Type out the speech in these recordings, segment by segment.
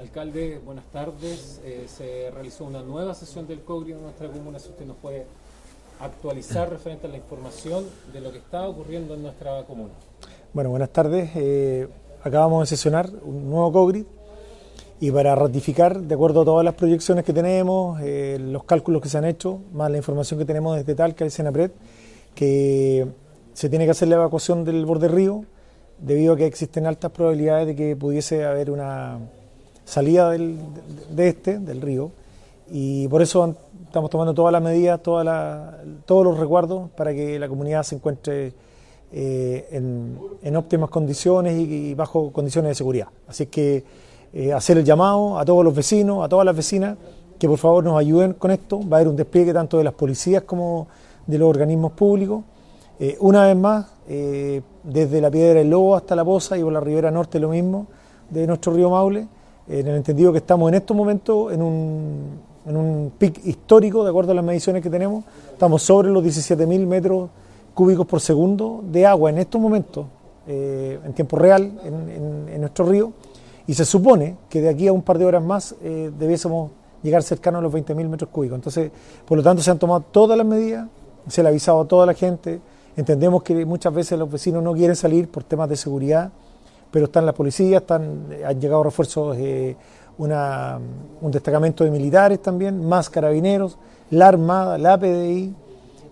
Alcalde, buenas tardes. Eh, se realizó una nueva sesión del COGRI en nuestra comuna. Si usted nos puede actualizar referente a la información de lo que está ocurriendo en nuestra comuna. Bueno, buenas tardes. Eh, acabamos de sesionar un nuevo COGRI y para ratificar, de acuerdo a todas las proyecciones que tenemos, eh, los cálculos que se han hecho, más la información que tenemos desde Talca y Senapred, que se tiene que hacer la evacuación del borde río debido a que existen altas probabilidades de que pudiese haber una salida del, de este, del río, y por eso estamos tomando todas las medidas, todas todos los recuerdos para que la comunidad se encuentre eh, en, óptimas condiciones y, bajo condiciones de seguridad. Así que eh, hacer el llamado a todos los vecinos, a todas las vecinas, que por favor nos ayuden con esto. Va a haber un despliegue tanto de las policías como de los organismos públicos. Eh, una vez más, desde la Piedra del Lobo hasta la Poza y por la Ribera Norte lo mismo de nuestro río Maule en el entendido que estamos en estos momentos en un, en un pic histórico, de acuerdo a las mediciones que tenemos, estamos sobre los 17.000 metros cúbicos por segundo de agua en estos momentos, eh, en tiempo real, en, nuestro río, y se supone que de aquí a un par de horas más eh, debiésemos llegar cercano a los 20.000 metros cúbicos. Entonces, por lo tanto, se han tomado todas las medidas, se le ha avisado a toda la gente, entendemos que muchas veces los vecinos no quieren salir por temas de seguridad, pero están las policías, están, han llegado refuerzos, eh, una, un destacamento de militares también, más carabineros, la Armada, la PDI,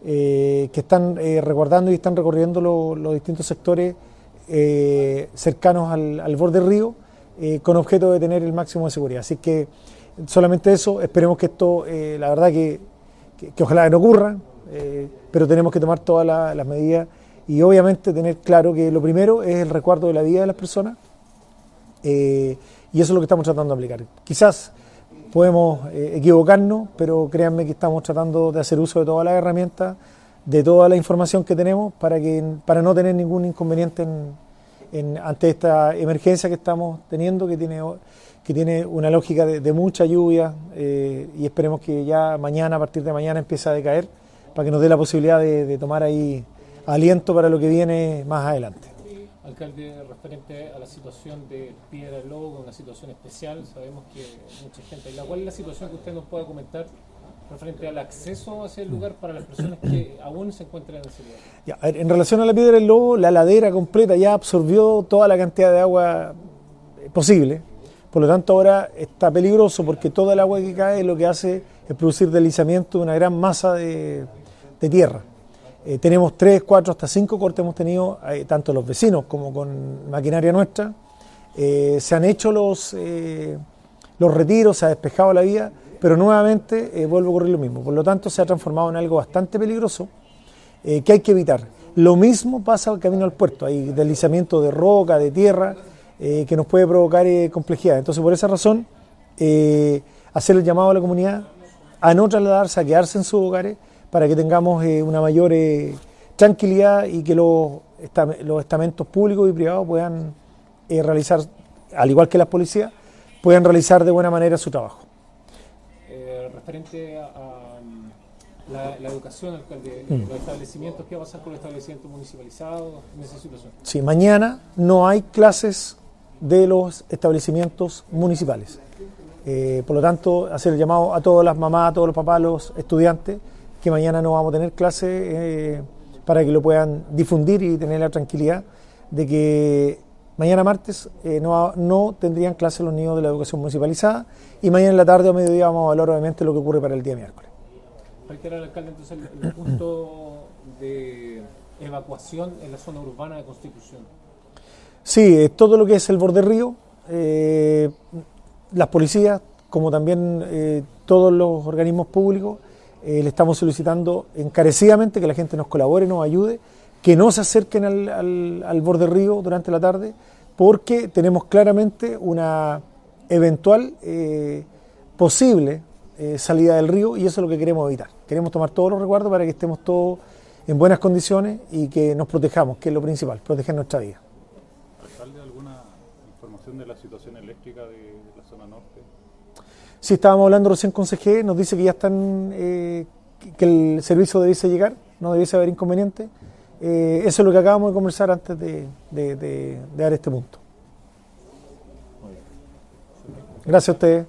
eh, que están eh, y están recorriendo los distintos sectores eh, cercanos al, al, borde del río con objeto de tener el máximo de seguridad. Así que solamente eso, esperemos que esto, la verdad que, que, ojalá no ocurra, pero tenemos que tomar todas las medidas y obviamente tener claro que lo primero es el recuerdo de la vida de las personas eh, y eso es lo que estamos tratando de aplicar. Quizás podemos eh, equivocarnos, pero créanme que estamos tratando de hacer uso de todas las herramientas, de toda la información que tenemos para, que, para no tener ningún inconveniente en, ante esta emergencia que estamos teniendo, que tiene, que tiene una lógica de, mucha lluvia eh, y esperemos que ya mañana, a partir de mañana, empiece a decaer para que nos dé la posibilidad de tomar ahí aliento para lo que viene más adelante. Alcalde, referente a la situación de Piedra del Lobo, una situación especial, sabemos que mucha gente... ¿Cuál es la situación que usted nos puede comentar referente al acceso a ese lugar para las personas que aún se encuentran en ese lugar? en relación a la Piedra del Lobo, la ladera completa ya absorbió toda la cantidad de agua posible, por lo tanto ahora está peligroso porque toda el agua que cae lo que hace es producir deslizamiento de una gran masa de tierra. Eh, tenemos tres, cuatro, hasta cinco cortes hemos tenido, eh, tanto los vecinos como con maquinaria nuestra. Eh, se han hecho los, los retiros, se ha despejado la vía, pero nuevamente vuelve a ocurrir lo mismo. Por lo tanto, se ha transformado en algo bastante peligroso que hay que evitar. Lo mismo pasa al camino al puerto, hay deslizamiento de roca, de tierra, que nos puede provocar complejidad. Entonces, por esa razón, hacer el llamado a la comunidad a no trasladarse, a quedarse en sus hogares para que tengamos eh, una mayor eh, tranquilidad y que los, los, estamentos públicos y privados puedan eh, realizar, al igual que las policías, puedan realizar de buena manera su trabajo. referente a, la, educación, alcalde, mm. los establecimientos, ¿qué va a pasar con los establecimientos municipalizados en esa situación? Sí, mañana no hay clases de los establecimientos municipales. por lo tanto, hacer el llamado a todas las mamás, a todos los papás, a los estudiantes, que mañana no vamos a tener clase eh, para que lo puedan difundir y tener la tranquilidad de que mañana martes eh, no, no tendrían clase los niños de la educación municipalizada y mañana en la tarde o mediodía vamos a hablar obviamente lo que ocurre para el día miércoles. Reitera el alcalde entonces el, punto de evacuación en la zona urbana de Constitución. Sí, todo lo que es el borde río, eh, las policías, como también todos los organismos públicos, eh, le estamos solicitando encarecidamente que la gente nos colabore, nos ayude, que no se acerquen al, al, borde río durante la tarde, porque tenemos claramente una eventual eh, posible eh, salida del río y eso es lo que queremos evitar. Queremos tomar todos los recuerdos para que estemos todos en buenas condiciones y que nos protejamos, que es lo principal, proteger nuestra vida. ¿Alcalde, alguna información de la situación eléctrica de la zona norte? Si estábamos hablando recién con CG, nos dice que ya están, eh, que el servicio debiese llegar, no debiese haber inconveniente. Eh, eso es lo que acabamos de conversar antes de, dar este punto. Gracias a ustedes.